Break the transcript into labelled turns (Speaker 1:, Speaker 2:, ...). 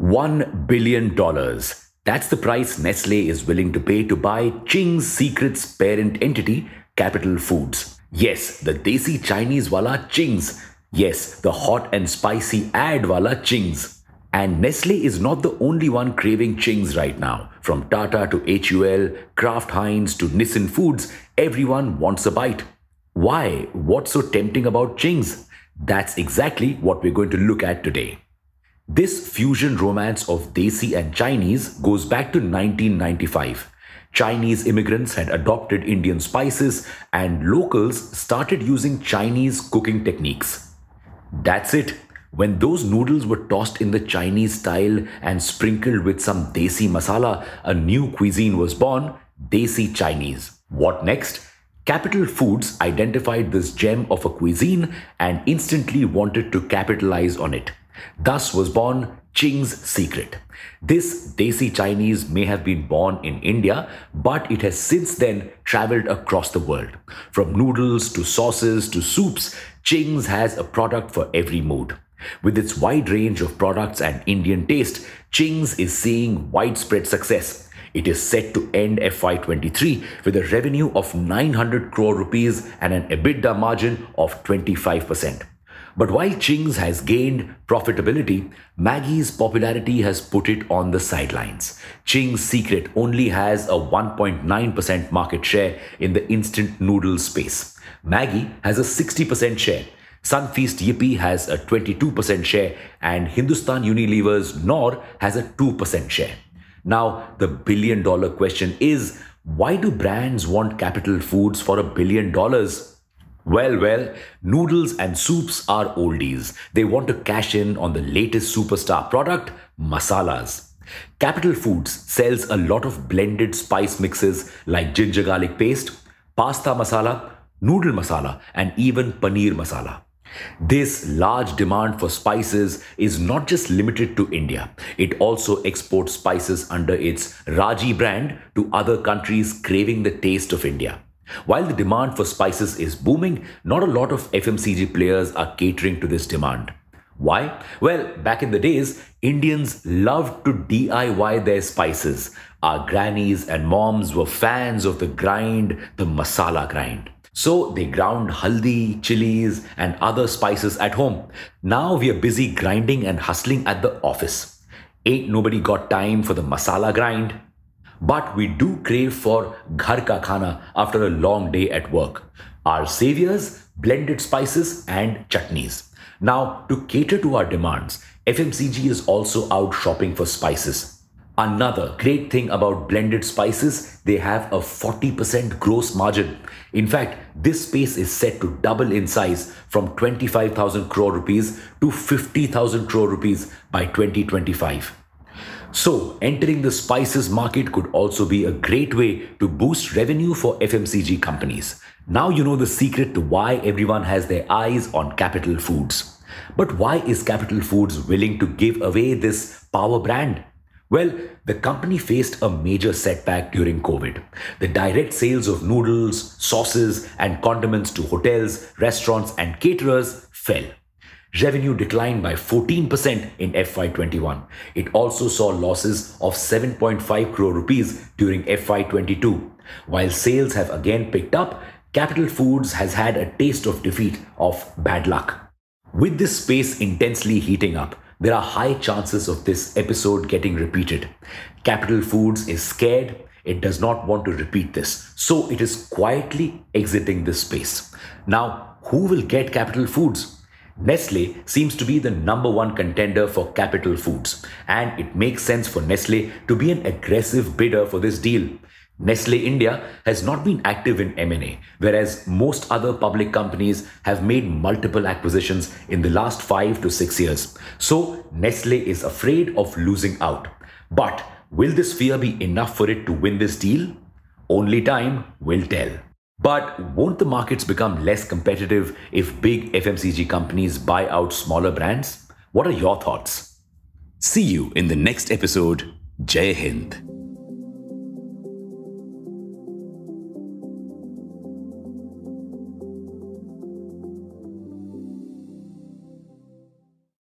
Speaker 1: $1 billion. That's the price Nestle is willing to pay to buy Ching's Secret's parent entity, Capital Foods. Yes, the Desi Chinese wala Ching's. Yes, the hot and spicy ad wala Ching's. And Nestle is not the only one craving Ching's right now. From Tata to HUL, Kraft Heinz to Nissin Foods, everyone wants a bite. Why? What's so tempting about Ching's? That's exactly what we're going to look at today. This fusion romance of Desi and Chinese goes back to 1995. Chinese immigrants had adopted Indian spices and locals started using Chinese cooking techniques. That's it. When those noodles were tossed in the Chinese style and sprinkled with some Desi masala, a new cuisine was born, Desi Chinese. What next? Capital Foods identified this gem of a cuisine and instantly wanted to capitalize on it. Thus was born Ching's Secret. This Desi Chinese may have been born in India, but it has since then traveled across the world. From noodles to sauces to soups, Ching's has a product for every mood. With its wide range of products and Indian taste, Ching's is seeing widespread success. It is set to end FY23 with a revenue of 900 crore rupees and an EBITDA margin of 25%. But while Ching's has gained profitability, Maggi's popularity has put it on the sidelines. Ching's Secret only has a 1.9% market share in the instant noodle space. Maggie has a 60% share. Sunfeast Yippee has a 22% share and Hindustan Unilever's Knorr has a 2% share. Now, the billion dollar question is why do brands want capital foods for a billion dollars? Well, well, noodles and soups are oldies. They want to cash in on the latest superstar product, masalas. Capital Foods sells a lot of blended spice mixes like ginger garlic paste, pasta masala, noodle masala, and even paneer masala. This large demand for spices is not just limited to India. It also exports spices under its Raji brand to other countries craving the taste of India. While the demand for spices is booming, not a lot of FMCG players are catering to this demand. Why? Well, back in the days, Indians loved to DIY their spices. Our grannies and moms were fans of the grind, the masala grind. So they ground haldi, chilies, and other spices at home. Now we are busy grinding and hustling at the office. Ain't nobody got time for the masala grind. But we do crave for ghar ka khana after a long day at work. Our saviors, blended spices, and chutneys. Now, to cater to our demands, FMCG is also out shopping for spices. Another great thing about blended spices, they have a 40% gross margin. In fact, this space is set to double in size from 25,000 crore rupees to 50,000 crore rupees by 2025. So, entering the spices market could also be a great way to boost revenue for FMCG companies. Now you know the secret to why everyone has their eyes on Capital Foods. But why is Capital Foods willing to give away this power brand? Well, the company faced a major setback during COVID. The direct sales of noodles, sauces, and condiments to hotels, restaurants, and caterers fell. Revenue declined by 14% in FY21. It also saw losses of 7.5 crore rupees during FY22. While sales have again picked up, Capital Foods has had a taste of defeat of bad luck. With this space intensely heating up, there are high chances of this episode getting repeated. Capital Foods is scared, it does not want to repeat this, so it is quietly exiting this space. Now, who will get Capital Foods? Nestle seems to be the number one contender for Capital Foods, and it makes sense for Nestle to be an aggressive bidder for this deal. Nestle India has not been active in M&A, whereas most other public companies have made multiple acquisitions in the last 5 to 6 years. So, Nestle is afraid of losing out. But will this fear be enough for it to win this deal? Only time will tell. But won't the markets become less competitive if big FMCG companies buy out smaller brands? What are your thoughts? See you in the next episode. Jai Hind.